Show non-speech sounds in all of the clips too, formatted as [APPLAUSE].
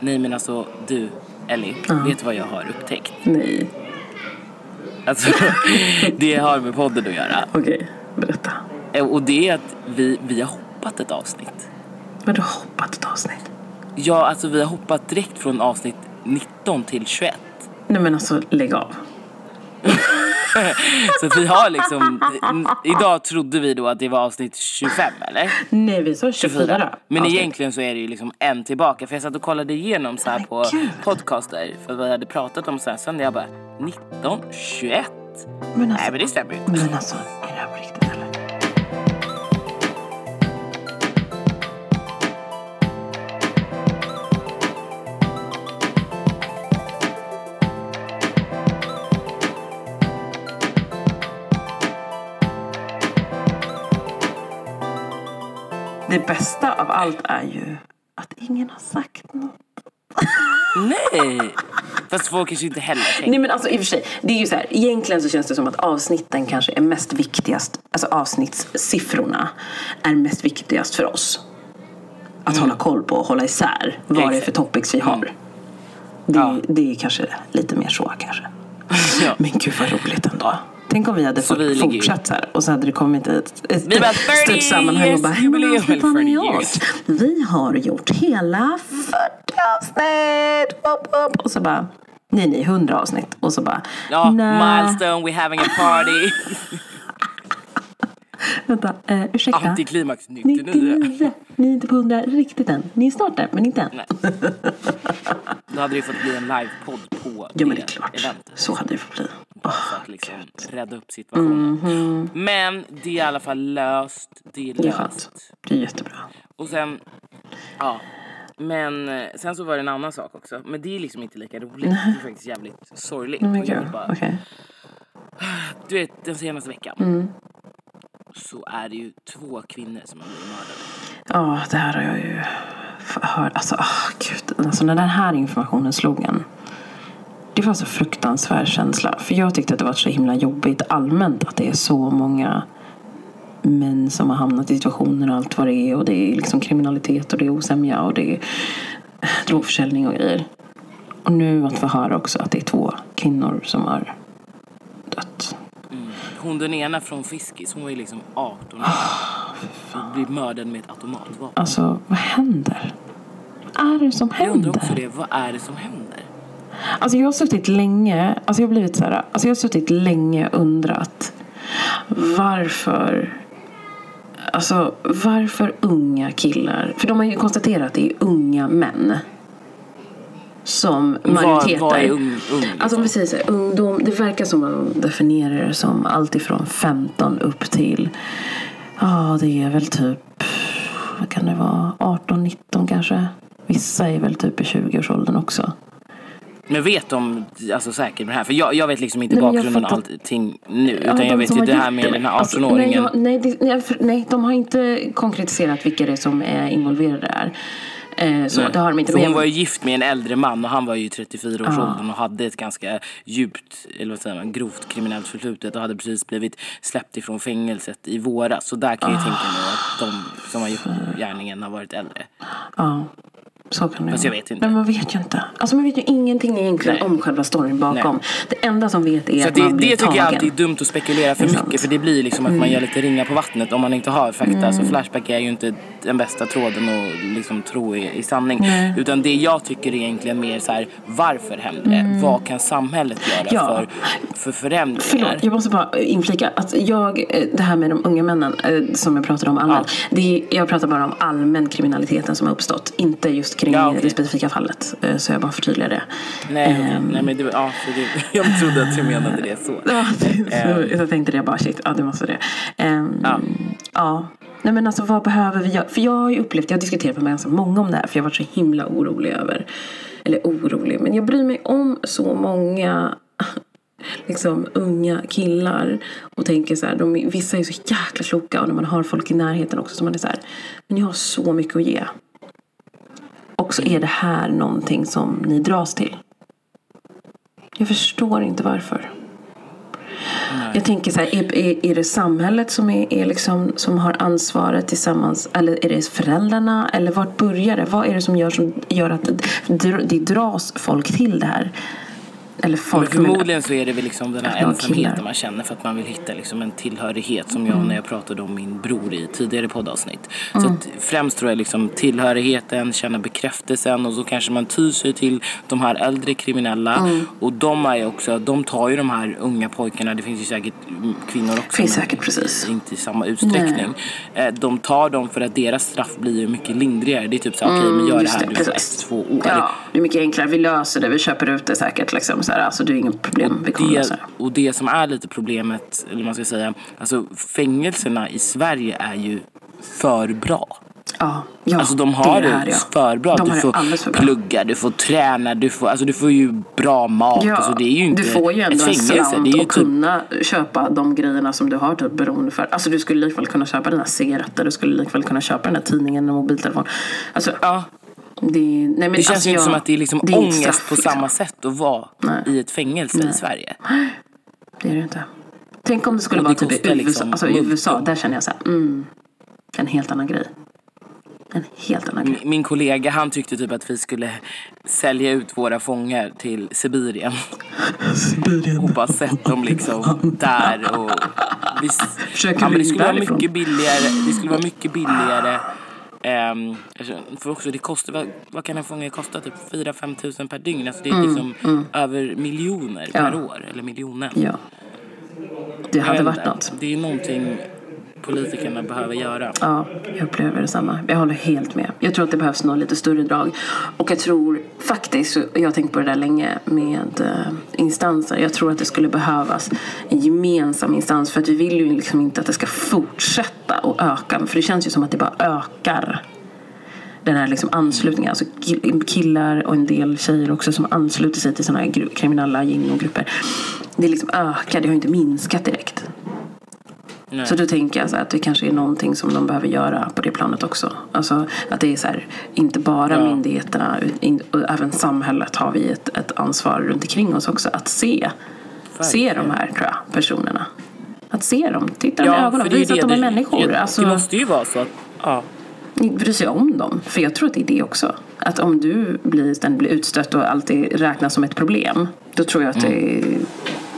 Nej men alltså du, Ellie, vet du vad jag har upptäckt? Nej. Alltså, [LAUGHS] det har med podden att göra. Okej, berätta. Eh, Och det är att vi, vi har hoppat ett avsnitt. Har hoppat ett avsnitt. Ja, alltså vi har hoppat direkt från avsnitt 19 till 21. Nej men alltså lägg av. [LAUGHS] Så att vi har liksom, idag trodde vi då att det var avsnitt 25 eller? Nej vi sa 24 då. Men avsnitt. egentligen så är det ju liksom en tillbaka. För jag satt och kollade igenom så här på gud. podcaster. För vi hade pratat om så här. Sen jag bara 19, 21. Men alltså, Nej men det stämmer ju inte. men alltså, är det här på riktigt Det bästa av allt är ju att ingen har sagt något. Nej! Fast folk kanske inte heller tänker. Nej men alltså i och för sig, det är ju så här, egentligen så känns det som att avsnitten kanske är mest viktigast, alltså avsnittssiffrorna är mest viktigast för oss. Att hålla koll på och hålla isär vad det är för Exakt. topics vi har. Det, Ja. det är kanske lite mer så kanske. [LAUGHS] Ja. Men gud vad roligt ändå. Tänk om vi hade fått vi fortsatt så här och så hade det kommit ett, ett Vi bara, stort 30 sammanhang och bara "Hur avsnitt har ni 30 med years." oss? Vi har gjort hela 40 avsnitt! Upp, upp. Och så bara Nej, nej, 100 avsnitt. Och så bara Ja, milestone, we're having a party. [LAUGHS] [LAUGHS] Vänta, eh, ursäkta. Antiklimax 99. 99. Ni är inte på 100 riktigt än. Ni är snart där, men inte än. Nej. Då hade det fått bli en livepodd på Ja, men det är klart. eventet. Så hade det fått bli. Bara för att liksom rädda upp situationen. Mhm. Men det är i alla fall löst. Det är Det är löst. skönt. Det är jättebra. Och sen, ja. Men eh, sen så var det en annan sak också. Men det är liksom inte lika roligt. Det är faktiskt jävligt sorgligt. Oh my God. bara- Okej. Du vet den senaste veckan. Mm. Så är det ju två kvinnor som har blivit mördade. Ja, det här har jag ju hört. Alltså, oh, gud. Alltså, när den här informationen slog en. Det var så fruktansvärd känsla. För jag tyckte att det var så himla jobbigt allmänt att det är så många män som har hamnat i situationer och allt vad det är. Och det är liksom kriminalitet och det är osämja och det är eh, drogförsäljning och grejer. Och nu att få höra också att det är två kvinnor som har dött. Hon den ena från Fiskis, hon var ju liksom 18 år. Och blev mördad med ett automatvapen. Alltså, vad händer? Vad är det som Jag undrar händer? också det, vad är det som händer? Alltså jag har suttit länge, alltså jag har blivit så här, alltså jag har suttit länge och undrat varför Alltså varför unga killar, för de har ju konstaterat att det är unga män som majoriteten. Vad, vad är ung? ung liksom? Alltså om vi säger så här, ungdom, det verkar som att de definierar det som allt ifrån 15 upp till, ja det är väl typ, vad kan det vara, 18, 19 kanske. Vissa är väl typ i 20-årsåldern också. Men vet de alltså, säkert det här? För jag, jag vet liksom inte Nej, bakgrunden och allting nu. Ja, utan jag vet ju det här med den här Alltså, 18-åringen. nej, jag, nej, det, nej, nej, de har inte konkretiserat vilka det är som är involverade där. Eh, så Nej. det har de inte. För hon var ju gift med en äldre man och han var ju i 34-årsåldern och hade ett ganska djupt, eller vad säger man, grovt kriminellt förflutet och hade precis blivit släppt ifrån fängelset i våras. Så där kan jag ju tänka mig att de som har gjort gärningen har varit äldre. Ja, så kan det Fast jag vet inte. Men man vet ju inte. Alltså man vet ju ingenting egentligen Nej. om själva storyn bakom. Nej. Det enda som vet är Så att det, man blir det tycker tagen. jag alltid är dumt att spekulera för sant. Mm. mycket för det blir liksom att man gör lite ringa på vattnet om man inte har fakta. Så Flashback är ju inte den bästa tråden att liksom tro i, i sanning. Nej. Utan det jag tycker är egentligen mer så här, varför händer det? Vad kan samhället göra Mm. Ja. för, för förändringar? Förlåt, jag måste bara inflika att jag, det här med de unga männen eh, som jag pratade om allmänt. Det är, jag pratar bara om allmän kriminaliteten som har uppstått. Inte just kring Ja, okej. det specifika fallet. Eh, Så jag bara förtydligar det. Nej. Ehm. Nej men det, ja, för det, [LAUGHS] jag trodde att du menade det så. Ja, [LAUGHS] Ehm. så jag tänkte det bara shit, ja det måste det. Um, Ja. ja. Nej men alltså vad behöver vi göra? För jag har ju upplevt, jag har diskuterat med ganska många om det här för jag har varit så himla orolig över, eller orolig, men jag bryr mig om så många [LAUGHS] liksom unga killar och tänker så här, de, vissa är så jäkla kloka och när man har folk i närheten också så man är så här, men jag har så mycket att ge. Och så är det här någonting som ni dras till. Jag förstår inte varför. Jag tänker så här, är, är, är det samhället som, är, är liksom, som har ansvaret tillsammans? Eller är det föräldrarna? Eller vart börjar det? Vad är det som gör, som gör att det, det dras folk till det här? Eller folk Men förmodligen så är det väl liksom den här killar. ensamheten man känner för att man vill hitta liksom en tillhörighet som jag när jag pratade om min bror i tidigare poddavsnitt. Så att främst tror jag liksom tillhörigheten, känna bekräftelsen och så kanske man tyr sig till de här äldre kriminella och de är också, de tar ju de här unga pojkarna, det finns ju säkert mm, kvinnor också Finns säkert, precis. inte i samma utsträckning. Eh, De tar dem för att deras straff blir ju mycket lindrigare. Det är typ såhär, okej men gör det här det, du får ett, två år. Ja, det är mycket enklare. Vi löser det. Vi köper ut det säkert. Liksom, så här. Alltså, det är inget problem. Vi kommer lösa det, det. och det som är lite problemet, eller man ska säga, alltså fängelserna i Sverige är ju för bra. Ja, ja, Alltså de har det, här, ja. för bra. De Du får alldeles för bra. plugga, du får träna, du får, alltså du får ju bra mat. Ja, alltså det är ju inte du får ju ett ändå en fängelse. slant och typ, kunna köpa de grejerna som du har typ beroende för. Alltså du skulle likväl kunna köpa dina cigaretter, du skulle likväl kunna köpa den här tidningen och mobiltelefon. Alltså, ja, det, nej, men det känns alltså, ju inte jag- som att det är liksom det är ångest straff, på liksom. samma sätt att vara Nej. i ett fängelse i Sverige. Det är det inte. Tänk om det skulle Och vara det typ i USA. liksom Alltså i. USA, där känner jag så här, mm, en helt annan grej. En helt annan grej. Min- Min kollega han tyckte typ att vi skulle sälja ut våra fångar till Sibirien. Och bara sett dem liksom där och vi, Försöker ja, men det skulle vara mycket billigare. Det skulle vara mycket billigare. Um, för också det kostar, vad, vad kan en fånge kosta? Typ 4-5 tusen per dygn. Alltså det är liksom över miljoner per Mm, Ja. år. Eller miljonen. Ja. Det hade varit något. Det är någonting politikerna behöver göra. Ja, jag upplever detsamma. Jag håller helt med. Jag tror att det behövs något lite större drag. Och jag tror faktiskt, jag har tänkt på det där länge med eh, instanser. Jag tror att det skulle behövas en gemensam instans. För att vi vill ju liksom inte att det ska fortsätta och öka. För det känns ju som att det bara ökar. Den här liksom anslutningen. Alltså killar och en del tjejer också som ansluter sig till sådana här kriminella gäng och grupper. Det liksom ökar, det har inte minskat direkt. Nej. Så då tänker jag så att det kanske är någonting som de behöver göra på det planet också. Alltså att det är så här, inte bara Ja. myndigheterna även samhället har vi ett, ett ansvar runt omkring oss också att se. Se de här tror jag, personerna. Att se dem, titta dem i ögonen, visa att de är det- människor. Det, Alltså, det måste ju vara så att, ja. bry sig om dem. För jag tror att det är det också. Att om du blir, blir utstött och alltid räknas som ett problem. Då tror jag att det,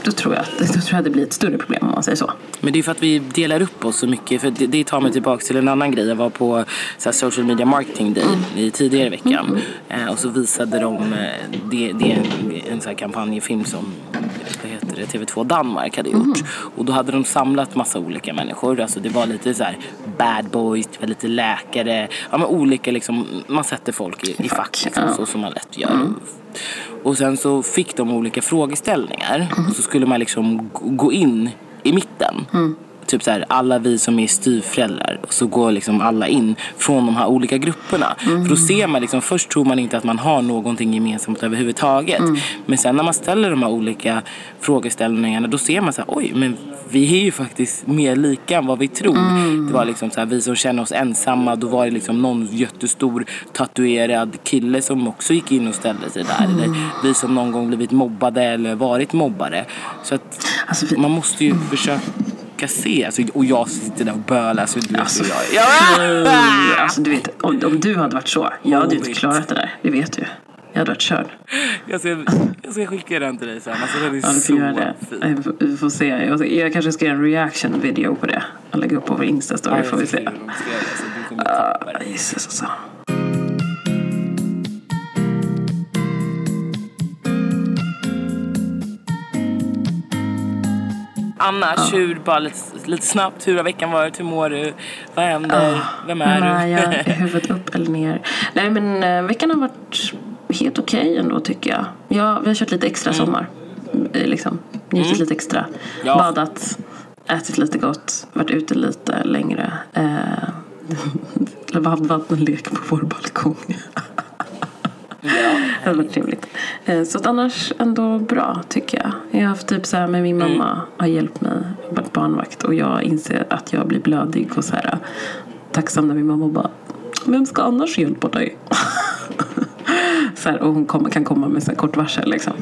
då tror jag att, då tror jag att det blir ett större problem om man säger så. Men det är för att vi delar upp oss så mycket. För det, det tar mig tillbaka till en annan grej. Jag var på så här, social media marketing day i tidigare i veckan. Eh, och så visade de, eh, det, det är en, en så här kampanjfilm som det, TV2 Danmark hade gjort. Och då hade de samlat massa olika människor. Alltså det var lite så här bad boys, det var lite läkare. Ja men olika liksom, man sätter folk i, i fack liksom, ja. så som man lätt gör. Och sen så fick de olika frågeställningar. Och så skulle man liksom gå in i mitten. Typ så här, alla vi som är styvföräldrar. Och så går liksom alla in från de här olika grupperna. För då ser man liksom, först tror man inte att man har någonting gemensamt överhuvudtaget. Men sen när man ställer de här olika frågeställningarna då ser man så här, oj men vi är ju faktiskt mer lika än vad vi tror. Det var liksom så här, vi som känner oss ensamma, då var det liksom någon jättestor tatuerad kille som också gick in och ställde sig där. Eller vi som någon gång blivit mobbade eller varit mobbare. Så att Alltså, vi- man måste ju försöka se. Alltså, och jag sitter där och bölar. Så du vet Alltså, hur jag ja! Alltså, du vet, om, om du hade varit så, jag hade ju inte klarat det där. Det vet du. Jag hade varit körd. jag, ska, jag ska skicka den till dig sen. Alltså, den är Ja, så det. fin. Vi får se. Jag, kanske ska göra en reaction video på det. Och lägga upp på vår Insta-story Ja, får vi se. tycker de ska göra det, så du kommer. Ah, Jesus alltså. Annars, hur, bara lite, lite snabbt, hur har veckan varit? Hur mår du? Vad händer? Vem är Men, du? jag är [LAUGHS] huvudet upp eller ner. Nej men eh, veckan har varit helt okej ändå tycker jag. Ja, vi har kört lite extra sommar. Eh, Liksom, njutit lite extra. Ja. Badat, ätit lite gott, varit ute lite längre. Eh, [LAUGHS] haft vattenlek på vår balkong. Det hade varit trevligt. Eh, Så att annars ändå bra tycker jag. Jag har haft typ så här med min mamma har hjälpt mig. Varit barnvakt och jag inser att jag blir blödig och så här tacksam när min mamma bara Vem ska annars hjälpa dig? [LAUGHS] så här, och hon kan komma med så här kort varsel liksom.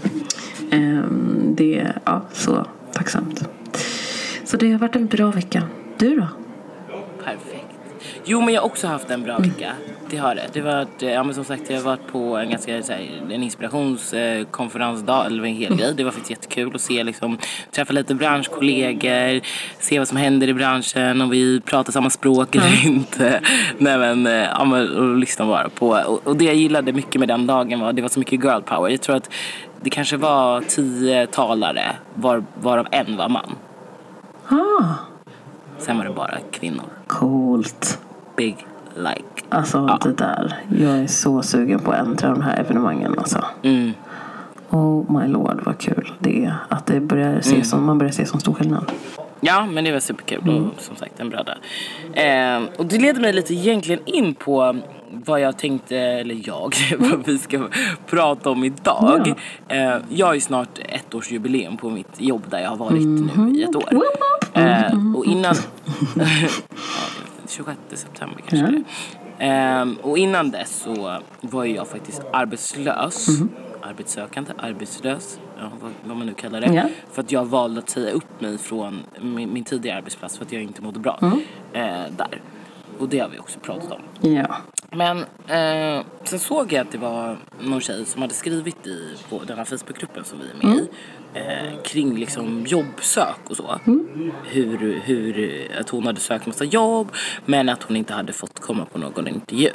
Ehm, Det är ja, så tacksamt. Så det har varit en bra vecka. Du då? Perfekt. Jo, men jag har också haft en bra vecka. Det har det. Det var, ett- ja, men som sagt, jag har varit på en ganska så här, en inspirationskonferensdag, eller en hel grej. Det var faktiskt jättekul att se, liksom, träffa lite branschkollegor, se vad som händer i branschen, om vi pratar samma språk eller inte. Nej, men, eh, ja, men, och lyssna bara på. Och, och det jag gillade mycket med den dagen var det var så mycket girl power. Jag tror att det kanske var tio talare, var, varav en var man. Ah, Sen var det bara kvinnor. coolt. Big like. Alltså det där. Jag är så sugen på att äntra de här evenemangen alltså. Mm. Oh my lord vad kul det är. Att det börjar ses Mm. som, man börjar se som stor skillnad. Ja, men det var superkul Mm. och som sagt en bra dag. Eh, och det leder mig lite egentligen in på vad jag tänkte, eller jag, [LAUGHS] vad vi ska prata om idag. Eh, jag har ju snart ett års jubileum på mitt jobb där jag har varit nu i ett år. Eh, och innan... [LAUGHS] [LAUGHS] ja, 26 september kanske det är. eh, Och innan dess så var jag faktiskt arbetslös. Arbetssökande, arbetslös, ja, vad, vad man nu kallar det. Ja. För att jag valde att säga upp mig från min, min tidigare arbetsplats för att jag inte mådde bra eh, där. Och det har vi också pratat om. Ja. Men eh, sen såg jag att det var någon tjej som hade skrivit i på den här Facebookgruppen som vi är med i. Eh, kring liksom jobbsök och så. Hur, hur, att hon hade sökt massa jobb men att hon inte hade fått komma på någon intervju.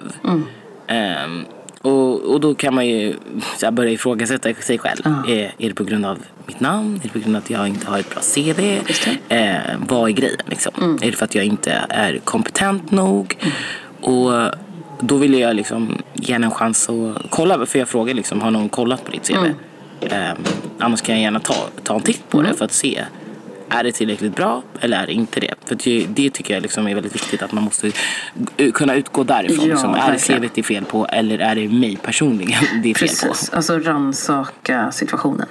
Ehm, och, och då kan man ju [LAUGHS] så här, börja ifrågasätta sig själv. Är, är det på grund av mitt namn? Är det på grund av att jag inte har ett bra CV? Eh, vad är grejen liksom? Är det för att jag inte är kompetent nog? Och då ville jag liksom ge henne en chans att kolla. För jag frågade liksom, har någon kollat på ditt CV? Eh, annars kan jag gärna ta, ta en titt på det för att se. Är det tillräckligt bra eller är det inte det? För det, det tycker jag liksom är väldigt viktigt att man måste kunna utgå därifrån. Ja, liksom, är det. CVt det är fel på eller är det mig personligen det är fel på? Precis. Alltså rannsaka situationen.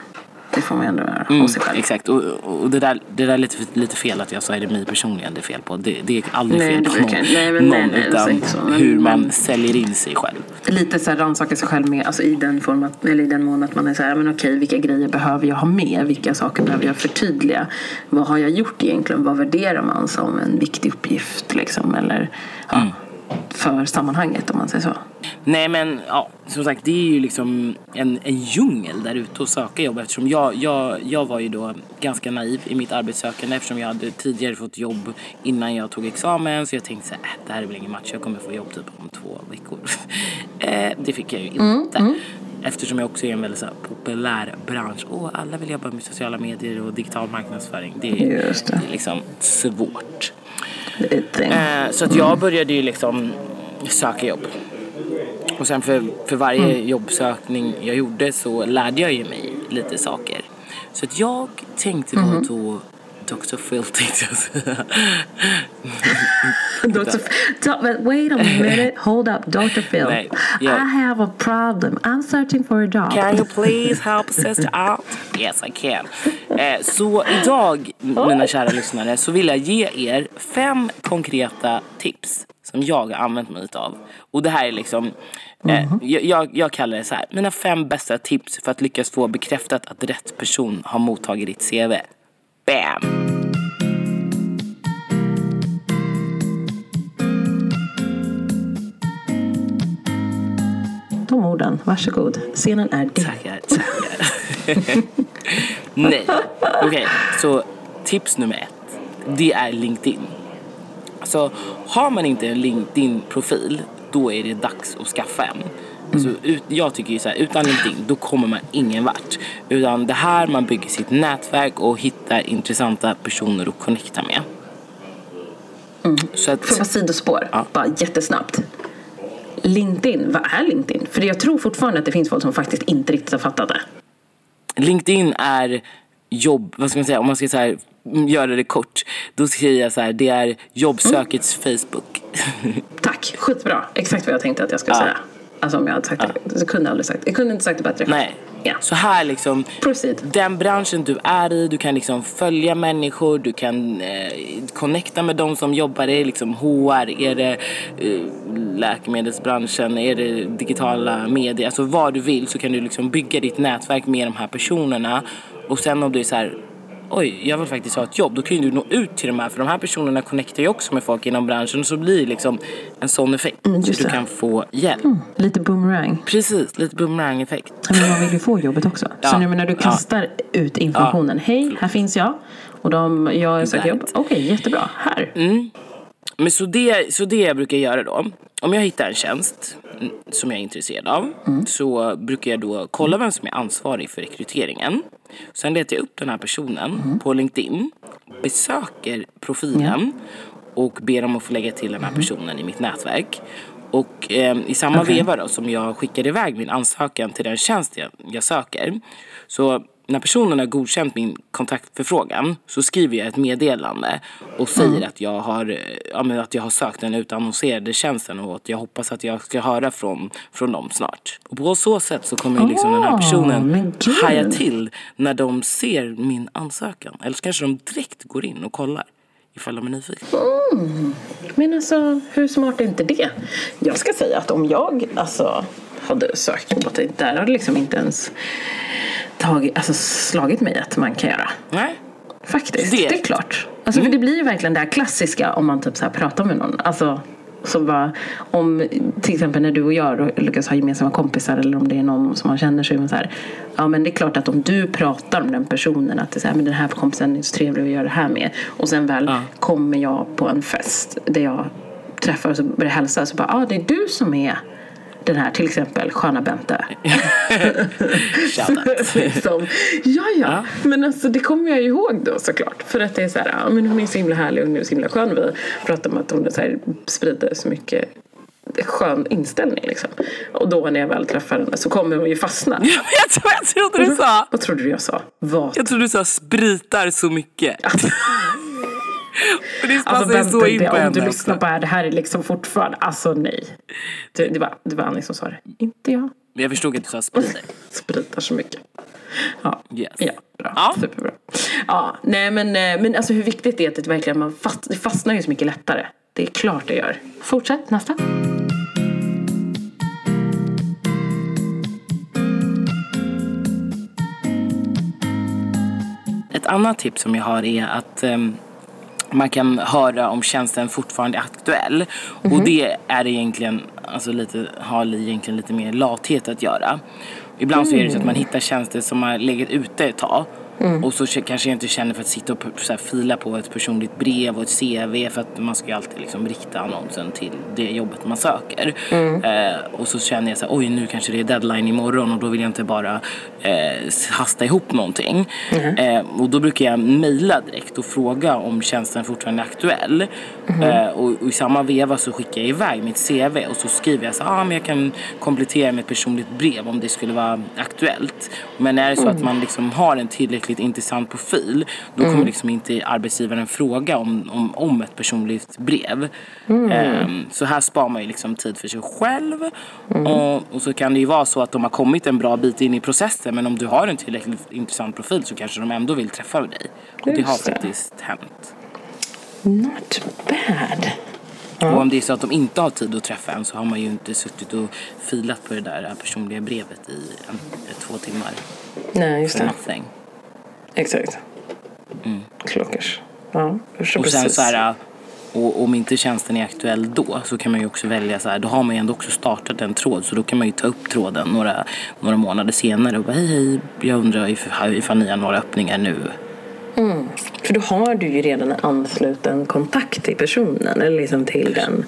Det får man ändå göra Mm, hos sig själv. exakt. Och, och det där, det där är lite, lite fel att jag sa är det mig personligen det är fel på. Det, det är aldrig Nej, fel på någon, nej, men någon nej, nej, utan så. Men- hur man men- säljer in sig själv. Lite så här rannsaka sig själv med, alltså i den form att, eller i den mån att man är så här, men okej, vilka grejer behöver jag ha med? Vilka saker behöver jag förtydliga? Vad har jag gjort egentligen? Vad värderar man som en viktig uppgift liksom? Eller ja, för sammanhanget om man säger så. Nej men ja, som sagt det är ju liksom en, en djungel där ute att söka jobb eftersom jag, jag, jag var ju då ganska naiv i mitt arbetssökande eftersom jag hade tidigare fått jobb innan jag tog examen så jag tänkte så här, äh, det här är väl ingen match, jag kommer få jobb typ om två veckor. [LAUGHS] eh, det fick jag ju inte. Eftersom jag också är en väldigt så här, populär bransch. Åh, alla vill jobba med sociala medier och digital marknadsföring. Det är, Just det. det är liksom svårt. Eh, så att jag började ju liksom söka jobb. Och sen för, för varje jobbsökning jag gjorde så lärde jag ju mig lite saker. Så att jag tänkte då då Dr. Phil tänkte jag säga. [LAUGHS] Wait a minute, hold up, Dr. Phil. Nej, jag- I have a problem. I'm searching for a job. Can you please help sister out? Yes I can. Eh, så idag, mina kära lyssnare, så vill jag ge er fem konkreta tips som jag har använt mig av. Och det här är liksom, eh, jag, jag, jag kallar det så här, mina fem bästa tips för att lyckas få bekräftat att rätt person har mottagit ditt CV. Bam! De orden, varsågod. Scenen är din. Tackar, tackar. [LAUGHS] Nej, okej. Så tips nummer ett. Det är LinkedIn. Så har man inte en LinkedIn-profil, då är det dags att skaffa en. Alltså, ut, jag tycker ju så här, utan LinkedIn, då kommer man ingen vart. Utan det här man bygger sitt nätverk och hittar intressanta personer att connecta med. Så att, Får jag bara sidospår? Ja. Bara jättesnabbt. LinkedIn, vad är LinkedIn? För jag tror fortfarande att det finns folk som faktiskt inte riktigt har fattat det. LinkedIn är jobb, vad ska man säga, om man ska så här, mm, göra det kort. Då säger jag så här, det är jobbsökets Facebook. [LAUGHS] Tack, skitbra. Exakt vad jag tänkte att jag skulle Ja. säga. Alltså om jag hade sagt det. Så kunde jag aldrig sagt Jag kunde inte sagt det bättre. Nej. Ja. Så här liksom, Proceed. den branschen du är i, du kan liksom följa människor, du kan eh, connecta med de som jobbar i liksom HR, är det eh, läkemedelsbranschen, är det digitala medier, alltså vad du vill så kan du liksom bygga ditt nätverk med de här personerna och sen om du är så här oj, jag vill faktiskt ha ett jobb. Då kan ju du nå ut till de här, för de här personerna connectar ju också med folk inom branschen. Och så blir det liksom en sån effekt. Mm, så du kan få hjälp. Lite boomerang. Precis, lite boomerang-effekt. Men man vill ju få jobbet också. Ja. Så nu när du kastar ut informationen. Hej, här finns jag. Och de, jag söker jobb. Okej, jättebra. Här. Men så det, så det jag brukar göra då, om jag hittar en tjänst mm, som jag är intresserad av så brukar jag då kolla vem som är ansvarig för rekryteringen. Sen letar jag upp den här personen på LinkedIn, besöker profilen och ber om att få lägga till den här personen i mitt nätverk. Och eh, i samma Okej. veva då som jag skickar iväg min ansökan till den tjänst jag, jag söker så när personen har godkänt min kontaktförfrågan så skriver jag ett meddelande och säger att, jag har, ja, att jag har sökt den utannonserade tjänsten och att jag hoppas att jag ska höra från, från dem snart. Och på så sätt så kommer ju liksom den här Ah, personen haja till när de ser min ansökan. Eller så kanske de direkt går in och kollar ifall de är nyfikna. Men alltså, hur smart är inte det? Jag ska säga att om jag alltså, hade sökt jobbet, där hade liksom inte ens tagit, alltså, slagit mig att man kan göra. Nej? Faktiskt, Det- det, är klart. Alltså, för det blir ju verkligen det här klassiska om man typ så här pratar med någon. Alltså, så bara, om till exempel när du och jag lyckas ha gemensamma kompisar eller om det är någon som man känner sig med så här. Ja men det är klart att om du pratar med den personen att det är så här, men den här kompisen är så trevlig att göra det här med. Och sen väl Ja. kommer jag på en fest där jag träffar och så börjar hälsa så bara, ja ah, det är du som är den här till exempel sköna Bente. [LAUGHS] Liksom. Ja, ja. Men alltså, det kommer jag ihåg då såklart. För att det är så här, ja, men hon är så himla härlig och hon är så himla skön. Vi pratar om att hon så här, sprider så mycket skön inställning liksom. Och då när jag väl träffar henne så kommer hon ju fastna. [LAUGHS] jag jag trodde du sa! Vad trodde du jag sa? Vad? Jag trodde du sa spritar så mycket. [LAUGHS] Och det passar Alltså Bente, så in på om du henne lyssnar på det här, det här är liksom fortfarande, alltså nej. Det, det, var, det var Annie som sa det, inte jag. Men jag förstod att du sa spritar. [LAUGHS] Spritar så mycket. Ja, Yes. ja bra. Ja. Superbra. Ja, nej men, eh, men alltså hur viktigt det är att det verkligen man fast, det fastnar ju så mycket lättare. Det är klart det gör. Fortsätt, nästa. Ett annat tips som jag har är att ehm, man kan höra om tjänsten fortfarande är aktuell. Och det är egentligen, alltså lite, har egentligen lite mer lathet att göra. Ibland så är det så att man hittar tjänster som har legat ute ett tag. Och så kanske jag inte känner för att sitta och så här, fila på ett personligt brev och ett CV för att man ska ju alltid liksom rikta annonsen till det jobbet man söker. Eh, och så känner jag så här, oj nu kanske det är deadline imorgon och då vill jag inte bara eh, hasta ihop någonting. Eh, och då brukar jag mejla direkt och fråga om tjänsten fortfarande är aktuell. Eh, och, och i samma veva så skickar jag iväg mitt CV och så skriver jag så ah, men jag kan komplettera med ett personligt brev om det skulle vara aktuellt. Men är det så att man liksom har en tillräckligt intressant profil då kommer liksom inte arbetsgivaren fråga om, om, om ett personligt brev. Ehm, så här sparar man ju liksom tid för sig själv. Och, och så kan det ju vara så att de har kommit en bra bit in i processen men om du har en tillräckligt intressant profil så kanske de ändå vill träffa dig. Och det har Just det. faktiskt hänt. Not bad. Och om det är så att de inte har tid att träffa en så har man ju inte suttit och filat på det där personliga brevet i en, två timmar. Nej, just det. nothing. Exakt. Klockers. Ja, Och sen precis. så här, och om inte tjänsten är aktuell då så kan man ju också välja så här, då har man ju ändå också startat en tråd så då kan man ju ta upp tråden några, några månader senare och bara hej hej, jag undrar if, ifall ni har några öppningar nu. För då har du ju redan en ansluten kontakt till personen eller liksom till den,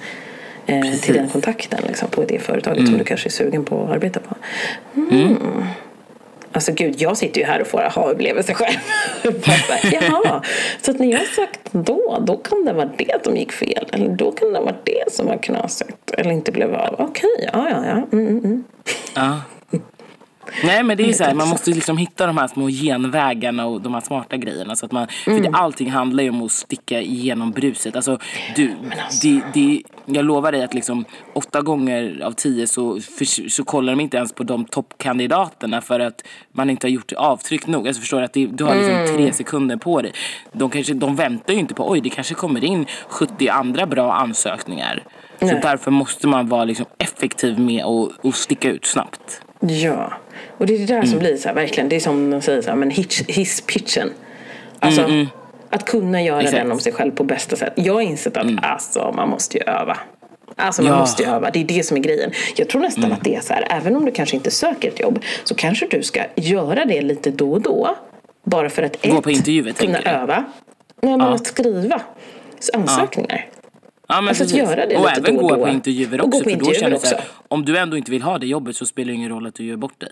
eh, till den kontakten liksom, på det företaget som du kanske är sugen på att arbeta på. Mm. Alltså gud, jag sitter ju här och får aha-upplevelser själv. Bara [LAUGHS] så Jaha, så att när jag sagt då, då kan det vara det som gick fel. Eller då kan det vara det som var knasigt. Eller inte blev av. Okej, ja, ja, ja. Mm, mm. mm. Ja. Nej men det är så här, man måste liksom hitta de här små genvägarna och de här smarta grejerna. Så att man, För det, allting handlar ju om att sticka igenom bruset. Alltså, du, det, det, jag lovar dig att liksom, åtta gånger av tio så, för, så kollar de inte ens på de toppkandidaterna för att man inte har gjort avtryck nog. Alltså förstår du att det, du har liksom tre sekunder på dig. De, kanske, de väntar ju inte på oj det kanske kommer in 70 andra bra ansökningar. Så därför måste man vara liksom effektiv med att att sticka ut snabbt. Ja, och det är det där som blir så här, verkligen, det är som de säger så här, men hisspitchen. Alltså, Att kunna göra Exakt. den om sig själv på bästa sätt. Jag har insett att alltså, man måste ju öva. Alltså man Ja. måste ju öva, det är det som är grejen. Jag tror nästan att det är så här, även om du kanske inte söker ett jobb så kanske du ska göra det lite då och då. Bara för att Gå ett, på intervjuer, kunna öva. Nej, men att skriva ansökningar. Ja, men Alltså att precis. göra det och även då gå då. på intervjuer Och gå också. på för då intervjuer känner jag så här, också. om du ändå inte vill ha det jobbet så spelar det ingen roll att du gör bort dig.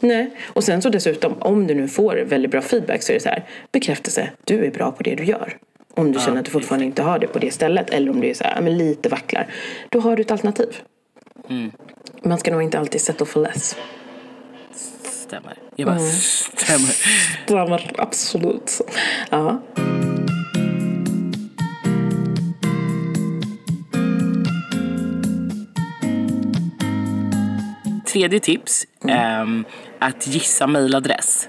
Nej, och sen så dessutom om du nu får väldigt bra feedback så är det så här bekräftelse, du är bra på det du gör. Om du känner att du fortfarande inte har det på det stället eller om du är så här, ja, men lite vacklar. Då har du ett alternativ. Mm. Man ska nog inte alltid settle for less. Stämmer. Jag bara, stämmer. Stämmer, absolut. Ja. Tredje tips, Mm. ehm, att gissa mejladress.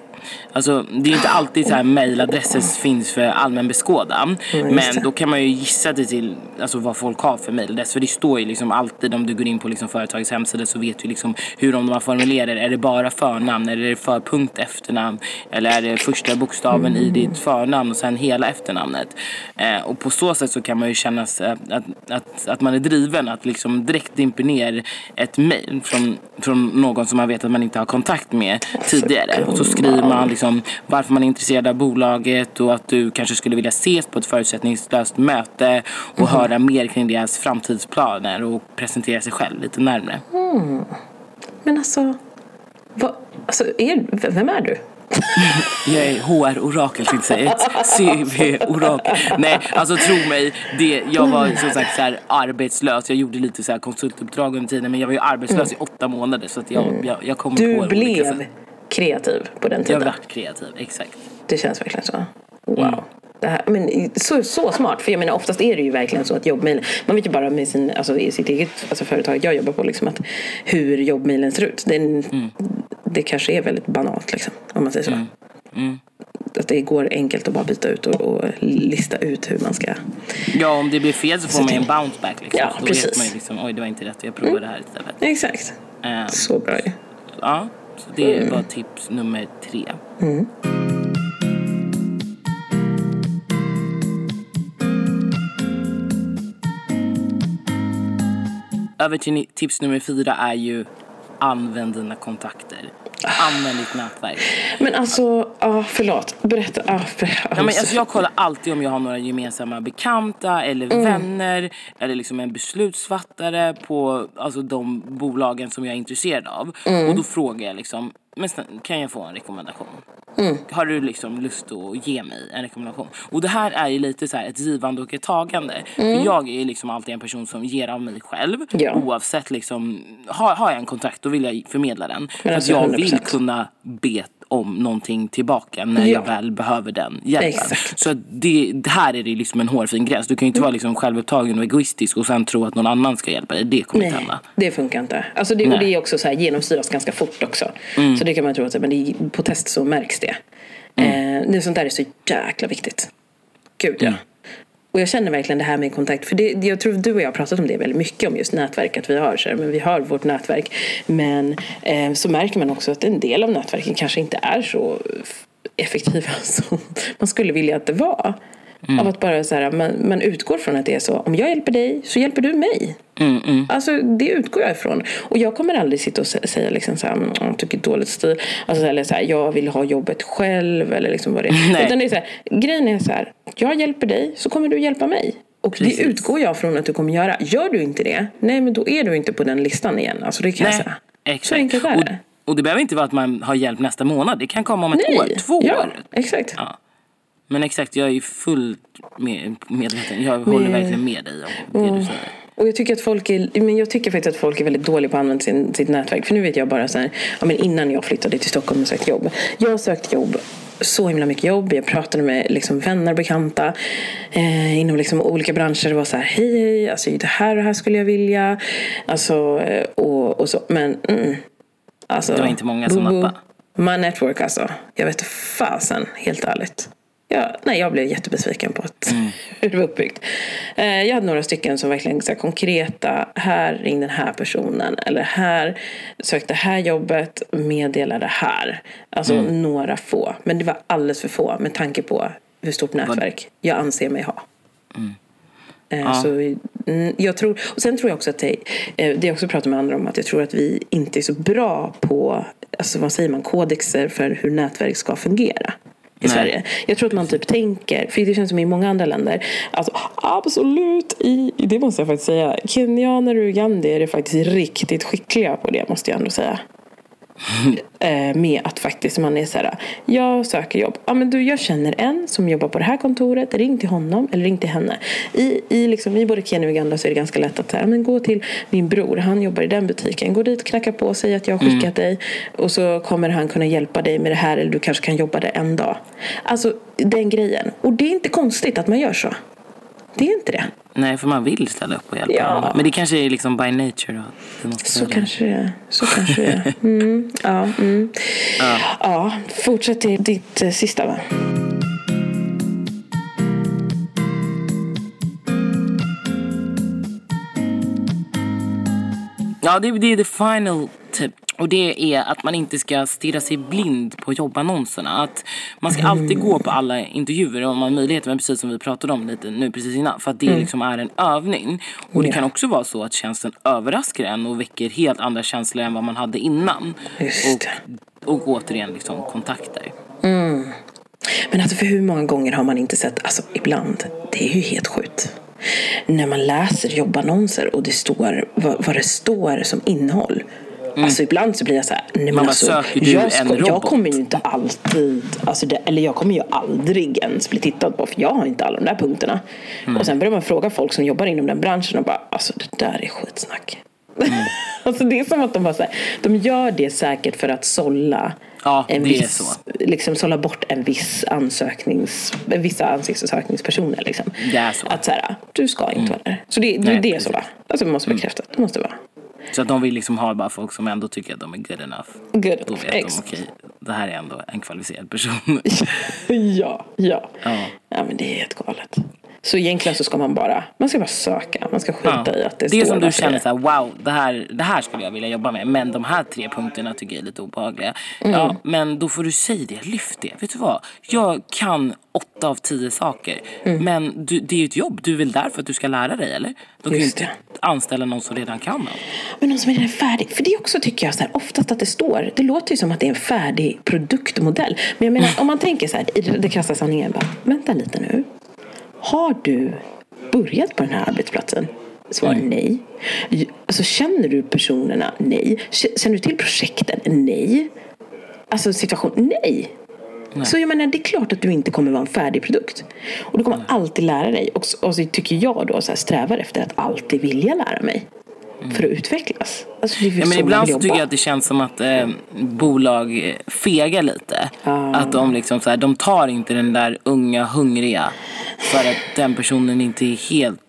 Alltså, det är inte alltid så här mejladresser finns för allmän beskådan. just men då kan man ju gissa det till alltså, vad folk har för mejladress. För det står ju liksom alltid om du går in på liksom företagets hemsida så vet du liksom hur de har formulerat. Är det bara förnamn eller är det för punkt efternamn? Eller är det första bokstaven i ditt förnamn och sen hela efternamnet? Eh, och på så sätt så kan man ju känna sig att, att, att, att man är driven att liksom direkt dimpa ner ett mejl från, från någon som man vet att man inte har kontakt med tidigare. Och så skriver man liksom varför man är intresserad av bolaget och att du kanske skulle vilja ses på ett förutsättningslöst möte och höra mer kring deras framtidsplaner och presentera sig själv lite närmare. Men alltså, vad, alltså är, vem är du? [LAUGHS] Jag är HR-orakel tänkte jag säga. [LAUGHS] CV-orakel. Nej, alltså tro mig. Det, jag var som sagt så här arbetslös. Jag gjorde lite så här konsultuppdrag under tiden men jag var ju arbetslös i åtta månader så att jag, jag, jag kom på Du olika blev. Kreativ på den Jag tiden. var kreativ, exakt. Det känns verkligen så. Wow. Det här, men så, så smart, för jag menar oftast är det ju verkligen så att jobbmailen, man vet ju bara med sin, alltså, i sitt eget alltså, företag jag jobbar på liksom att hur jobbmailen ser ut. Det, är- det kanske är väldigt banalt liksom, om man säger så. Att det går enkelt att bara byta ut och, och lista ut hur man ska. Ja, om det blir fel så får man ju en bounce back liksom. Ja, Så då precis. vet man ju liksom, oj det var inte rätt, jag provar det här istället. Exakt. Ehm, Så bra ju. ja, så det var tips nummer tre. Över till tips nummer fyra är ju använd dina kontakter. Använd ditt nätverk. Men alltså, ja förlåt. Berätta. Ja, ber- Ja, men alltså jag kollar alltid om jag har några gemensamma bekanta eller vänner eller liksom en beslutsfattare på alltså, de bolagen som jag är intresserad av. Och då frågar jag liksom, men kan jag få en rekommendation? Har du liksom lust att ge mig en rekommendation? Och det här är ju lite så här ett givande och ett tagande. För jag är ju liksom alltid en person som ger av mig själv. Ja. Oavsett liksom, har, har jag en kontakt då vill jag förmedla den. För att jag vill 100%. kunna be om någonting tillbaka när Ja. jag väl behöver den hjälpen. Exakt. Så det, här är det liksom en hårfin gräns. Du kan ju inte vara liksom självupptagen och egoistisk och sen tro att någon annan ska hjälpa dig. Det kommer inte Nej, hända. det funkar inte. Alltså det, och det är också så här genomsyras ganska fort också. Så det kan man tro att men det, på test så märks det. Eh, det, sånt där är så jäkla viktigt. Gud ja. Och jag känner verkligen det här med kontakt. För det, jag tror du och jag har pratat om det väldigt mycket om just nätverk. Att vi har, så här, men vi har vårt nätverk. Men eh, så märker man också att en del av nätverken kanske inte är så effektiva [LAUGHS] som man skulle vilja att det var. Av att bara så här, man, man utgår från att det är så. Om jag hjälper dig så hjälper du mig. Alltså det utgår jag ifrån. Och jag kommer aldrig sitta och sä- säga liksom så här, "Mm, jag tycker dåligt stil. Alltså, eller så här, jag vill ha jobbet själv eller liksom vad det är. [LAUGHS] Nej. Utan det är så här, grejen är så här, jag hjälper dig så kommer du hjälpa mig. Och Precis. det utgår jag från att du kommer göra. Gör du inte det, nej men då är du inte på den listan igen. Alltså det kan jag Nej. Så exakt. enkelt är Och, det. och det behöver inte vara att man har hjälp nästa månad. Det kan komma om ett Nej. år, två ja, år. exakt. Ja. Men exakt, jag är fullt med, medveten. Jag håller verkligen med dig om det du säger. Och jag tycker att folk är, men jag tycker faktiskt att folk är väldigt dåliga på att använda sin, sitt nätverk. För nu vet jag bara så här, ja, men innan jag flyttade till Stockholm och sökte jobb. Jag har sökt jobb, så himla mycket jobb. Jag pratade med liksom vänner och bekanta eh, inom liksom olika branscher. Det var så här, hej hej, alltså det här och det här skulle jag vilja. Alltså, eh, och, och så. Men mm, alltså, Det var inte många som nappade. My network alltså. Jag vet fasen, helt ärligt. Ja, nej, jag blev jättebesviken på att, Mm. hur [LAUGHS] det var uppbyggt. Eh, jag hade några stycken som verkligen så här, konkreta, här ring den här personen. Eller här, sök det här jobbet, meddela det här. Alltså Mm. några få. Men det var alldeles för få med tanke på hur stort nätverk jag anser mig ha. Mm. Eh, Ja. Så, mm, jag tror, och sen tror jag också att det, eh, det jag också pratar med andra om, att jag tror att vi inte är så bra på, alltså vad säger man, kodexer för hur nätverk ska fungera. I Nej. Sverige. Jag tror att man typ tänker, för det känns som i många andra länder, alltså absolut, i, det måste jag faktiskt säga, kenyaner och ugandier är faktiskt riktigt skickliga på det måste jag ändå säga. Eh, med att faktiskt man är så här, jag söker jobb. Ja men du, jag känner en som jobbar på det här kontoret. Ring till honom eller ring till henne. I, i, liksom, i både Kenya och Uganda så är det ganska lätt att så här, men gå till min bror. Han jobbar i den butiken. Gå dit, knacka på, säg att jag har skickat dig. Och så kommer han kunna hjälpa dig med det här. Eller du kanske kan jobba där en dag. Alltså den grejen. Och det är inte konstigt att man gör så. Det är inte det. Nej, för man vill ställa upp och hjälpa Ja. andra. Men det kanske är liksom by nature då. Så det. kanske det är. Så kanske det är. [LAUGHS] Mm, ja, mm. ja, fortsätt till ditt eh, sista va? Ja, det, det är the final tip. Och det är att man inte ska stirra sig blind på jobbannonserna. Att man ska alltid gå på alla intervjuer om man har möjlighet. Men precis som vi pratade om lite nu precis innan. För att det liksom är en övning. Och det kan också vara så att tjänsten överraskar en och väcker helt andra känslor än vad man hade innan. Just och, och återigen liksom kontakter. Men alltså för hur många gånger har man inte sett, alltså ibland, det är ju helt sjukt. När man läser jobbannonser och det står vad, vad det står som innehåll. Alltså ibland så blir jag så här, nej men alltså, jag, en jag kommer ju inte alltid, alltså det, eller jag kommer ju aldrig ens bli tittad på för jag har inte alla de där punkterna. Och sen börjar man fråga folk som jobbar inom den branschen och bara, alltså det där är skitsnack. [LAUGHS] alltså det är som att de bara så här, de gör det säkert för att sålla Ja, en det är viss, så. liksom sålla bort en viss ansöknings, vissa ansökningspersoner. Liksom. Det är så. Att så här, du ska inte vara där. Så det, det, Nej, är så va? Alltså det måste bekräftas. Det måste vara. Så att de vill liksom ha bara folk som ändå tycker att de är good enough. Good Då enough, vet de, okej, det här är ändå en kvalificerad person. [LAUGHS] ja, ja. Ja. Ja men det är helt galet. Så egentligen så ska man bara, man ska bara söka. Man ska skita Ja. i att det, det är står som du känner det- så här, wow, det här, det här skulle jag vilja jobba med. Men de här tre punkterna tycker jag är lite obehagliga. Mm. Ja, men då får du säga det, lyft det. Vet du vad? Jag kan åtta av tio saker. Mm. Men du, det är ju ett jobb. Du är väl där för att du ska lära dig, eller? De kan ju inte anställa någon som redan kan allt. Men någon som är redan färdig. För det är också tycker jag så här, oftast att det står. Det låter ju som att det är en färdig produktmodell. Men jag menar om man tänker så här, i det krassa sanningen. Bara, vänta lite nu. Har du börjat på den här arbetsplatsen? Svar nej. J- Alltså, känner du personerna? Nej. Känner du till projekten? Nej. Alltså situation? Nej. Så jag menar, det är klart att du inte kommer vara en färdig produkt. Och du kommer alltid lära dig. Och, så- och så tycker jag då så här, strävar efter att alltid vilja lära mig. För att utvecklas. Alltså, Ja, men ibland så tycker jag att det känns som att eh, bolag eh, fegar lite. Att de liksom så här, de tar inte den där unga hungriga för att den personen inte är helt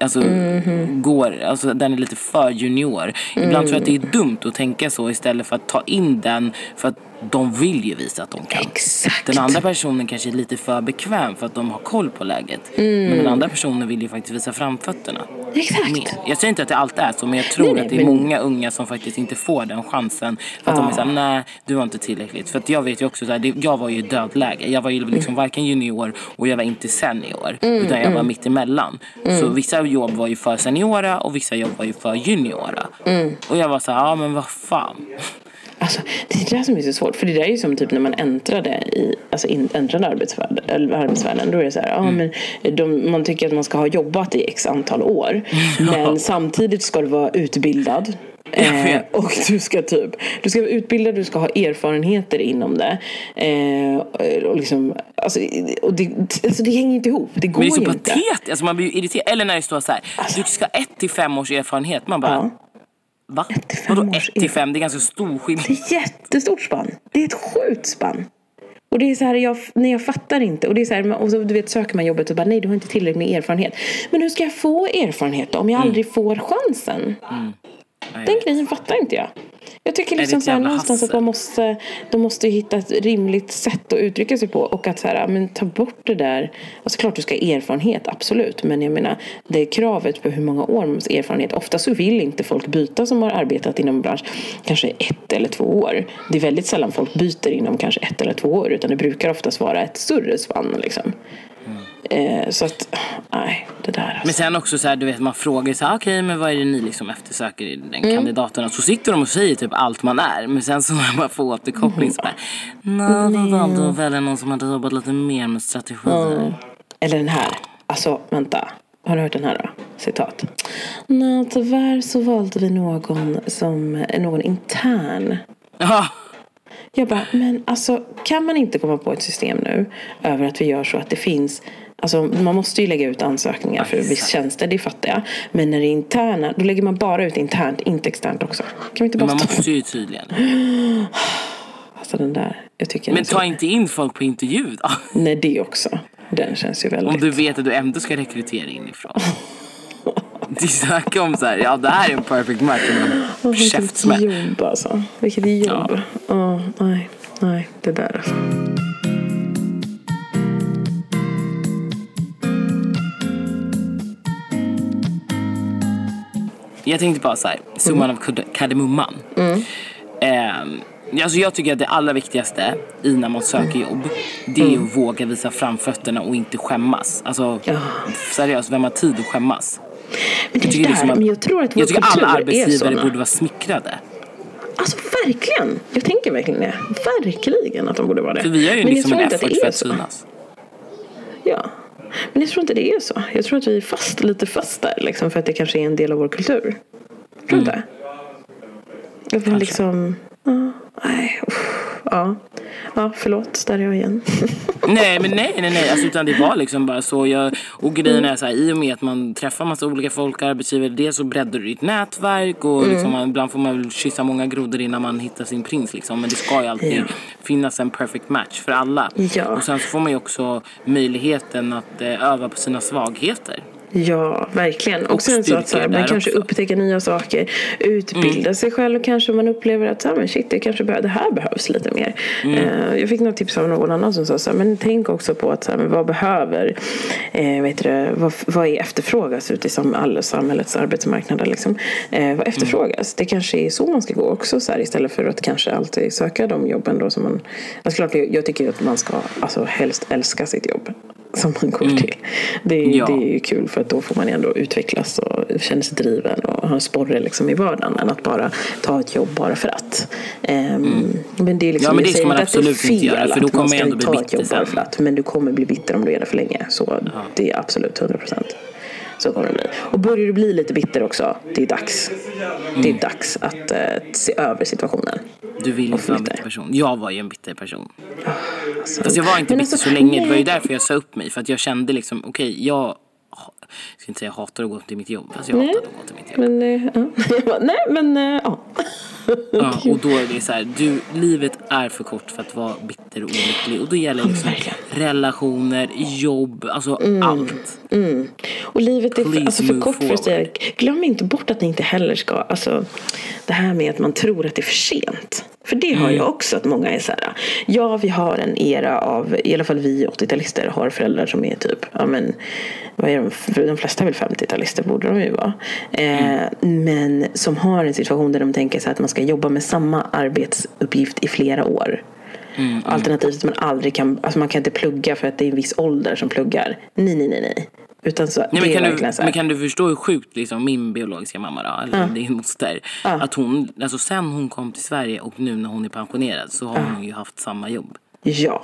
Alltså, Mhm. går, alltså den är lite för junior. Ibland tror jag att det är dumt att tänka så istället för att ta in den för att de vill ju visa att de kan. Exakt. Den andra personen kanske är lite för bekväm för att de har koll på läget. Mm. Men den andra personen vill ju faktiskt visa framfötterna. Exakt. Mer. Jag säger inte att det alltid är så, men jag tror Nej, nej, att det är men- många unga som faktiskt inte får den chansen. För att de är såhär, nej du var inte tillräckligt. För att jag vet ju också såhär, det- jag var ju i dödläge. Jag var ju liksom Mm. varken junior och jag var inte senior. Utan jag var mitt emellan. Mm. Så vissa jobb var ju för seniora och vissa jobb var ju för juniora. Mm. Och jag var såhär, ja men vad fan. Alltså, det är det som är så svårt. För det där är ju som typ när man äntrade i alltså in, äntrade arbetsvärlden, eller arbetsvärlden. Då är det så här, ja, men de, man tycker att man ska ha jobbat i x antal år. [LAUGHS] Men samtidigt ska du vara utbildad. Eh, och du ska typ Du ska vara utbildad, du ska ha erfarenheter inom det. Eh, och liksom, alltså, och det, alltså det hänger inte ihop. Det går Men det är så inte. patetiskt. Alltså man blir irriterad. Eller när det står så här, du ska ha ett till fem års erfarenhet. Man bara, Ja. Va? Vadå års ett till fem? Det är ganska stor skillnad. Det är jättestort spann. Det är ett sjukt spann. Och det är så här, jag, nej, jag fattar inte. Och det är så här, och så, du vet, söker man jobbet och bara nej, du har inte tillräckligt med erfarenhet. Men hur ska jag få erfarenhet då, om jag aldrig får chansen? Den grejen fattar inte jag. Jag tycker liksom så här, någonstans att man måste, de måste hitta ett rimligt sätt att uttrycka sig på. Och att så här, men ta bort det där. Alltså klart du ska ha erfarenhet, absolut. Men jag menar, det är kravet på hur många år man erfarenhet. Ofta så vill inte folk byta som har arbetat inom en bransch kanske ett eller två år. Det är väldigt sällan folk byter inom kanske ett eller två år. Utan det brukar oftast vara ett större spann liksom. Eh, så att, nej, det där alltså. Men sen också så här, du vet man frågar så här, okej men vad är det ni liksom eftersöker i den Mm. kandidaten? Så sitter de och säger typ allt man är. Men sen så när man får återkoppling så bara, nej Mm. vi valde att välja någon som hade jobbat lite mer med strategier. Eller den här. Alltså, vänta. Har du hört den här då? Citat. Nej, tyvärr så valde vi någon som någon intern. Ja, Jag bara, men alltså kan man inte komma på ett system nu över att vi gör så att det finns Alltså man måste ju lägga ut ansökningar för viss tjänster, det fattar jag. Men när det är interna, då lägger man bara ut internt, inte externt också. Kan vi inte bara man stoppa? måste ju tydligen. [GASPS] Alltså den där, jag tycker Men ta inte in folk på intervju då. [LAUGHS] Nej, det också. Den känns ju väldigt... Om du vet att du ändå ska rekrytera inifrån. Du snackar om så här, ja det här är en perfect match. [LAUGHS] Åh, Vilket Käftsmäll. jobb alltså. Vilket jobb. Ja. nej, nej, det där alltså. Jag tänkte bara så här, summan av kardemumman. Mm. Ehm, alltså jag tycker att det allra viktigaste i när man söker jobb, det är att våga visa framfötterna och inte skämmas. Alltså Mm. Ja. seriöst, vem har tid att skämmas? Men det är tycker det liksom där, att- men jag tror att vår Jag tycker alla är arbetsgivare borde vara smickrade. Alltså verkligen. Jag tänker verkligen det. Verkligen att de borde vara det. För vi gör ju men liksom jag en effort för är att synas. Ja. Men jag tror inte det är så. Jag tror att vi är fast, lite fast där. Liksom, för att det kanske är en del av vår kultur. Tror du inte? Att man liksom... Nej, usch, ja. ja, förlåt. Där är jag igen. [LAUGHS] Nej men nej nej nej alltså, utan det var liksom bara så jag, och grejen är så här, i och med att man träffar massa olika folk, arbetsgivare, det så breddar du ditt nätverk och Mm. liksom, man, ibland får man väl kyssa många grodor innan man hittar sin prins liksom men det ska ju alltid Ja. finnas en perfect match för alla. Ja. Och sen så får man ju också möjligheten att eh, öva på sina svagheter. Ja, verkligen. Och, Och sen så att så här, man kanske också. upptäcker nya saker, utbilda sig själv kanske man upplever att så här, men shit, det, kanske det här behövs lite mer. Eh, jag fick något tips av någon annan som sa så här, men tänk också på att så här, men vad behöver, eh, vet du, vad, vad är efterfrågas ute i samhällets arbetsmarknader liksom. Eh, vad efterfrågas? Det kanske är så man ska gå också så här, istället för att kanske alltid söka de jobben då som man, alltså klart jag, jag tycker att man ska alltså helst älska sitt jobb som man går till. Det, är- Ja. det är ju kul för att då får man ändå utvecklas och känna sig driven och ha en sporre liksom i vardagen än att bara ta ett jobb bara för att. Ehm, Men det är liksom, Ja, men det ska man inte att det är absolut inte fel göra, för då kommer man ändå bli ta ett bitter att. Men du kommer bli bitter om du är det för länge. Så det är absolut 100 procent. Så kommer det bli. Och börjar du bli lite bitter också, det är dags. Det Mm. är dags att eh, se över situationen. Du vill inte vara en bitter. person. Jag var ju en bitter person. Alltså, Fast jag var inte men bitter alltså, så länge. Det var ju nej. därför jag sa upp mig. För att jag kände liksom, okej, jag ha- jag ska inte säga hatar att gå till mitt jobb. Fast jag Nej. hatar att gå till mitt jobb. Men. [LAUGHS] Jag bara, nej, men eh, ja. Ja, och då är det så här, du, livet är för kort för att vara bitter och olycklig. Och då gäller det liksom relationer, jobb, alltså allt. Och livet är för, alltså för kort för att forward. säga, glöm inte bort att ni inte heller ska, alltså det här med att man tror att det är för sent. För det Mm. har jag också, att många är så här, ja vi har en era av, i alla fall vi 80-talister har föräldrar som är typ, ja men, vad är de, för de flesta är väl 50-talister borde de ju vara. Eh, Mm. Men som har en situation där de tänker sig att man ska jobba med samma arbetsuppgift i flera år. Mm, Alternativt att man aldrig kan, alltså man kan inte plugga för att det är en viss ålder som pluggar. Nej, nej, nej, nej. Utan så, Nej, men, kan du, så men kan du förstå hur sjukt liksom, min biologiska mamma då, eller din moster, att hon, alltså sen hon kom till Sverige och nu när hon är pensionerad så har hon ju haft samma jobb. Ja.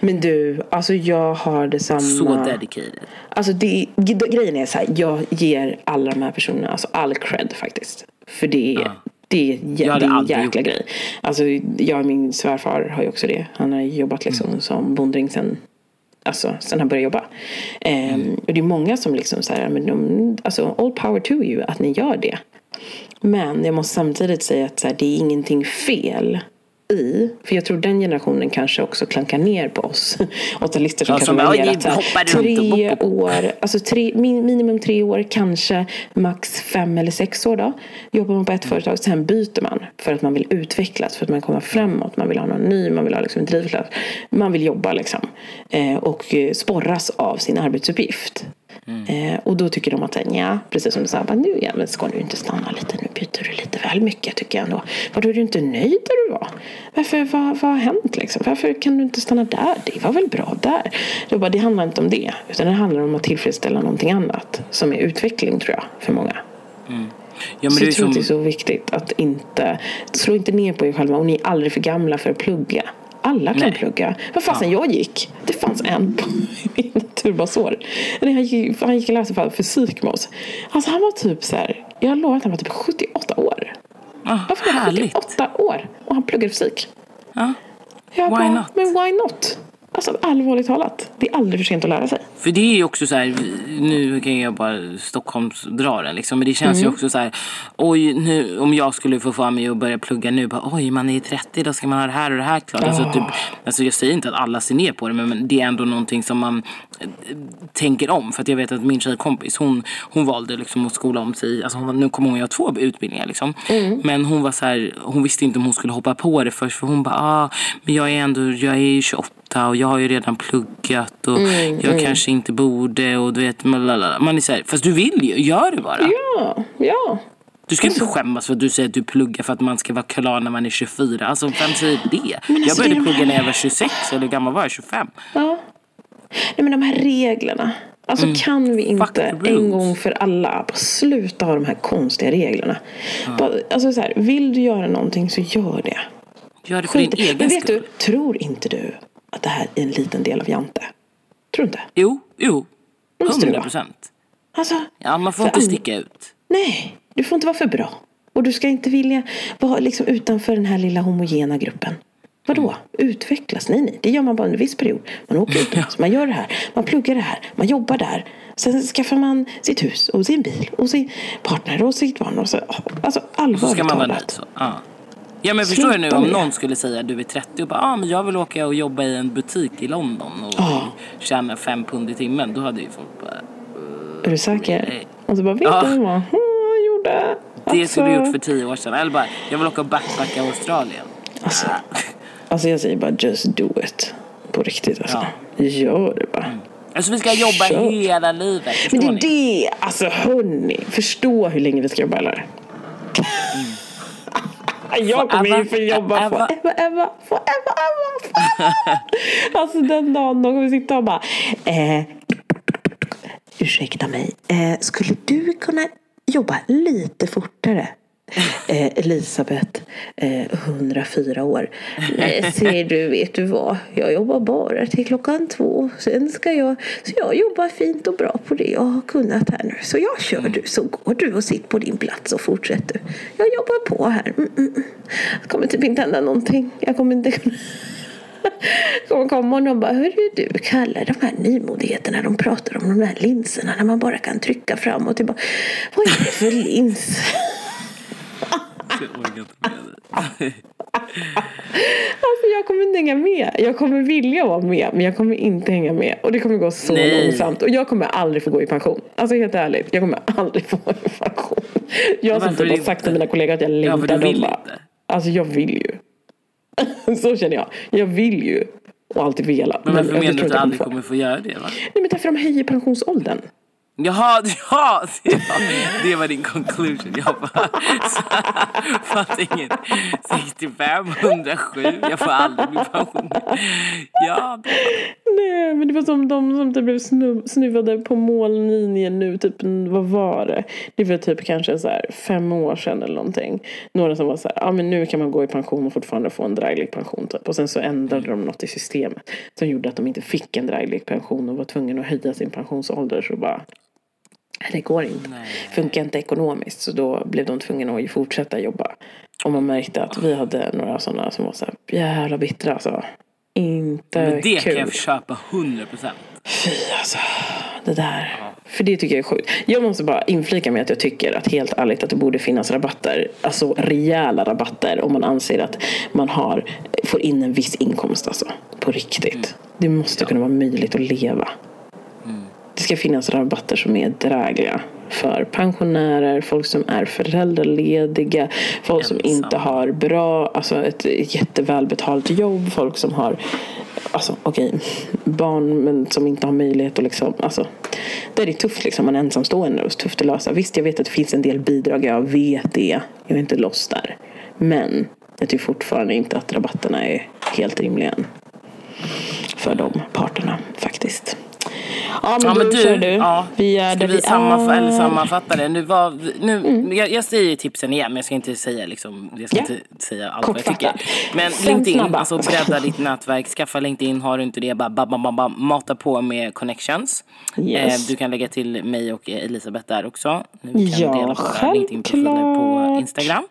Men du, alltså jag har detsamma. Så dedicated. Alltså det, grejen är så här, jag ger alla de här personerna alltså all cred faktiskt. För det är, det är, det är en jäkla gjort grej. Alltså jag och min svärfar har ju också det. Han har jobbat liksom Mm. som bondring sen Alltså sen han började jobba. Ehm, Mm. och det är många som liksom så här, men de, alltså all power to you att ni gör det. Men jag måste samtidigt säga att så här, det är ingenting fel i, för jag tror den generationen kanske också klankar ner på oss [LAUGHS] 80-talister som Ja, kanske som bara, var "Oj, mer att här, tre bop, bop, bop." år, alltså tre, min, minimum tre år, kanske max fem eller sex år då. Jobbar man på ett företag, sen byter man för att man vill utvecklas, för att man kommer framåt, man vill ha någon ny, man vill ha liksom en drivkraft. Man vill jobba liksom. Eh, och eh, sporras av sin arbetsuppgift. Eh, och då tycker de att, ja, precis som du sa, nu ja, men ska du inte stanna lite, nu byter du lite väl mycket tycker jag ändå. Var är du inte nöjd där du var? Varför, vad, vad har hänt liksom? Varför kan du inte stanna där? Det var väl bra där? Jag bara, det handlar inte om det, utan det handlar om att tillfredsställa någonting annat som är utveckling tror jag, för många. Ja, men Så jag tror som, att det är så viktigt att inte, slå inte ner på er själva och ni är aldrig för gamla för att plugga. Alla kan Nej. plugga. Vad fasen jag gick? Det fanns en på min naturbasår. Han gick, han gick och läste för fysik med oss. Alltså han var typ så här, jag lovar att han var typ 78 år. ah, Varför var han härligt. 78 år? Och han pluggade fysik. Ja. Jag Why bara, not? men why not? Alltså allvarligt talat, det är aldrig för sent att lära sig. För det är ju också så här, nu kan jag bara Stockholmsdra liksom, men det känns Mm. ju också så här, oj nu om jag skulle få för mig att börja plugga nu, bara, oj man är 30, då ska man ha det här och det här klart. Alltså, typ, alltså jag säger inte att alla ser ner på det, men, det är ändå någonting som man eh, tänker om. För att jag vet att min tjejkompis, hon, hon valde liksom att skola om sig, alltså hon, nu kommer hon göra två utbildningar liksom. Mm. Men hon var så här, hon visste inte om hon skulle hoppa på det först, för hon bara, ah, men jag är ändå, jag är ju 28 och jag har ju redan pluggat och Mm, jag kanske inte borde och du vet, lalala. man är så här, fast du vill ju, gör det bara. Ja, ja. Du ska inte skämmas för att du säger att du pluggar för att man ska vara klar när man är 24. Alltså vem säger det? jag alltså, började det plugga här- när jag var 26 eller hur gammal var jag? 25? Ja. Nej men de här reglerna. Alltså kan vi Mm. Inte en gång för alla bara sluta ha de här konstiga reglerna. Bara, alltså så här, vill du göra någonting så gör det. Gör det för din Skit. i- egen Men vet skull. du, tror inte du att det här är en liten del av Jante? Tror du inte? Jo, jo. Måste det 100 vara? procent. Alltså, Ja, man får inte sticka ut. nej. Du får inte vara för bra. Och du ska inte vilja vara liksom utanför den här lilla homogena gruppen. Vadå? Utvecklas? Nej, nej. Det gör man bara en viss period. Man åker [LAUGHS] utomlands, man gör det här, man pluggar det här, man jobbar där. Sen skaffar man sitt hus och sin bil och sin partner och sitt barn. Och så, alltså Så allvarligt ska man vara nöjd talat. så. Ja. Ja men förstår du nu om någon skulle säga du är 30 och bara ah, men jag vill åka och jobba i en butik i London och Ja. tjäna fem pund i timmen. Då hade ju folk bara Är du säker? Nej. Och så bara, vet Ja. du vad han gjorde? det skulle du Alltså- gjort för tio år sedan. Eller bara jag vill åka och backpacka Australien. Alltså, alltså jag säger bara just do it. På riktigt alltså. Gör det bara. Alltså vi ska jobba Kör. hela livet. Men det är ni? det, alltså hörni. Förstå hur länge vi ska jobba eller? Jag kommer ju Forever, få jobba ever. forever, ever, forever, ever, forever. [LAUGHS] Alltså den dagen de kommer sitta och bara eh, Ursäkta mig, eh, skulle du kunna jobba lite fortare? Eh, Elisabeth, eh, 104 år. Nej, ser du, vet du vad? Jag jobbar bara till klockan två. Sen ska jag, så jag jobbar fint och bra på det jag har kunnat här nu. Så jag kör du, så går du och sitter på din plats och fortsätter. Jag jobbar på här. Mm, mm. mm. Det kommer typ inte hända någonting. Jag kommer inte kunna... [LAUGHS] kommer komma och någon bara, hörru du, Kalle, de här nymodigheterna, de pratar om de här linserna när man bara kan trycka fram och tillbaka. Vad är det för lins? [LAUGHS] Jag orkar inte med det. Alltså jag kommer inte hänga med. Jag kommer vilja vara med, men jag kommer inte hänga med. Och det kommer gå så Nej. långsamt. Och jag kommer aldrig få gå i pension. Alltså helt ärligt, jag kommer aldrig få gå i pension. Jag har suttit och inte? sagt till mina kollegor att jag längtar. Ja, de bara, inte. Alltså jag vill ju. [LAUGHS] så känner jag. Jag vill ju. Och alltid velat. Men varför jag menar du att du aldrig få. kommer få göra det? Va? Nej men därför de höjer pensionsåldern. Jaha, [LAUGHS] ja, det var, det var din conclusion. Jag bara, [LAUGHS] fattar inget. 65, 107, jag får aldrig bli pensionär. Ja, Nej, men det var som de som typ blev snuvade på mållinjen nu, typ, vad var det? Det var typ kanske så här fem år sedan eller någonting. Några som var så här, ja men nu kan man gå i pension och fortfarande få en dräglig pension typ. Och sen så ändrade de något i systemet som gjorde att de inte fick en dräglig pension och var tvungna att höja sin pensionsålder. Så bara, det går inte. Funkar inte ekonomiskt så då blev de tvungna att fortsätta jobba. Och man märkte att vi hade några sådana som var så här jävla bittra alltså. Inte men det kul. kan jag köpa 100 procent. fy alltså. Det där. För det tycker jag är sjukt. Jag måste bara inflika med att jag tycker att helt ärligt att det borde finnas rabatter. Alltså rejäla rabatter om man anser att man har, får in en viss inkomst alltså. På riktigt. Det måste kunna vara möjligt att leva. Det ska finnas rabatter som är drägliga för pensionärer, folk som är föräldralediga, folk som inte har bra, alltså ett jättevälbetalt jobb, folk som har Alltså okej, barn men som inte har möjlighet att liksom, alltså Det är tufft liksom, man är ensamstående och tufft att lösa. Visst, jag vet att det finns en del bidrag, jag vet det. Jag är inte loss där. Men jag tycker fortfarande inte att rabatterna är helt rimliga än. För de parterna faktiskt. Ja men, Ja, men du, kör du. ja, vi är ska där vi, vi sammanfa- är. eller sammanfatta det? Nu var, nu, Mm. jag, jag säger tipsen igen, men jag ska inte säga, liksom, jag ska Ja. inte säga allt vad jag tycker. Kortfattat. Men Fem LinkedIn, snabba. alltså bredda ditt nätverk. Skaffa LinkedIn, har du inte det, bara bam, bam, bam, bam, mata på med connections. Yes. Eh, du kan lägga till mig och Elisabeth där också. Vi kan Ja, dela våra LinkedIn-profiler på. Instagram.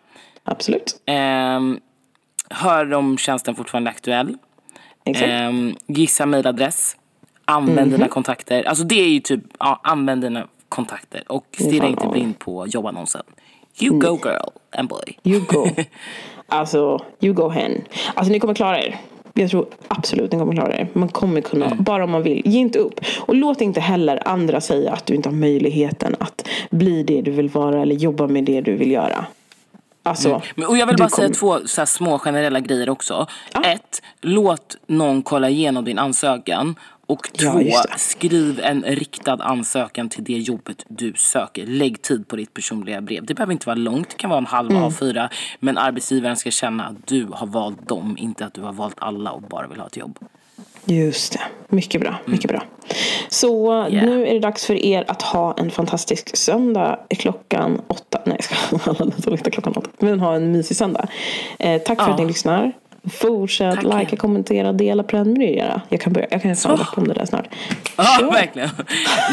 Absolut. Ehm, hör om tjänsten fortfarande är aktuell. Exakt. Ehm, gissa mejladress. Använd Mhm. dina kontakter. Alltså det är ju typ, ja, använd dina kontakter. Och stirra inte blind på jobbannonsen. You go girl and boy. You go. [LAUGHS] Alltså, you go hen. Alltså ni kommer klara er. Jag tror absolut ni kommer klara er. Man kommer kunna, Mm. bara om man vill. Ge inte upp. Och låt inte heller andra säga att du inte har möjligheten att bli det du vill vara eller jobba med det du vill göra. Alltså, Men, och jag vill bara säga två så små generella grejer också. Ett, låt någon kolla igenom din ansökan. Och Ja, två, det. skriv en riktad ansökan till det jobbet du söker. Lägg tid på ditt personliga brev. Det behöver inte vara långt, det kan vara en halv Mm. A4. Men arbetsgivaren ska känna att du har valt dem, inte att du har valt alla och bara vill ha ett jobb. Just det. Mycket bra. Mycket bra. Så Mm. Yeah. nu är det dags för er att ha en fantastisk söndag klockan åtta. Nej, jag ska alla [LAUGHS] klockan åtta. Men ha en mysig söndag. Eh, tack för Ja. att ni lyssnar. Fortsätt Tack. likea, kommentera, dela, prenumerera. Jag kan, börja, jag kan fan Så. börja om det där snart. Ja, Kör. verkligen.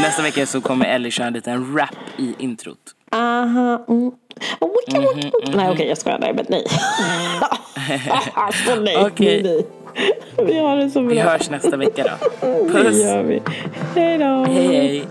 Nästa vecka så kommer Ellie köra en liten rap i introt. Aha. Mm. Oh, wicka, Mhm, wicka, wicka. Nej okej jag skojar. Nej men nej. [LAUGHS] [LAUGHS] alltså nej. Okej. nej. Vi har det så bra. Vi hörs nästa vecka då. [LAUGHS] Det Puss! gör vi. Hej då. Hej hej!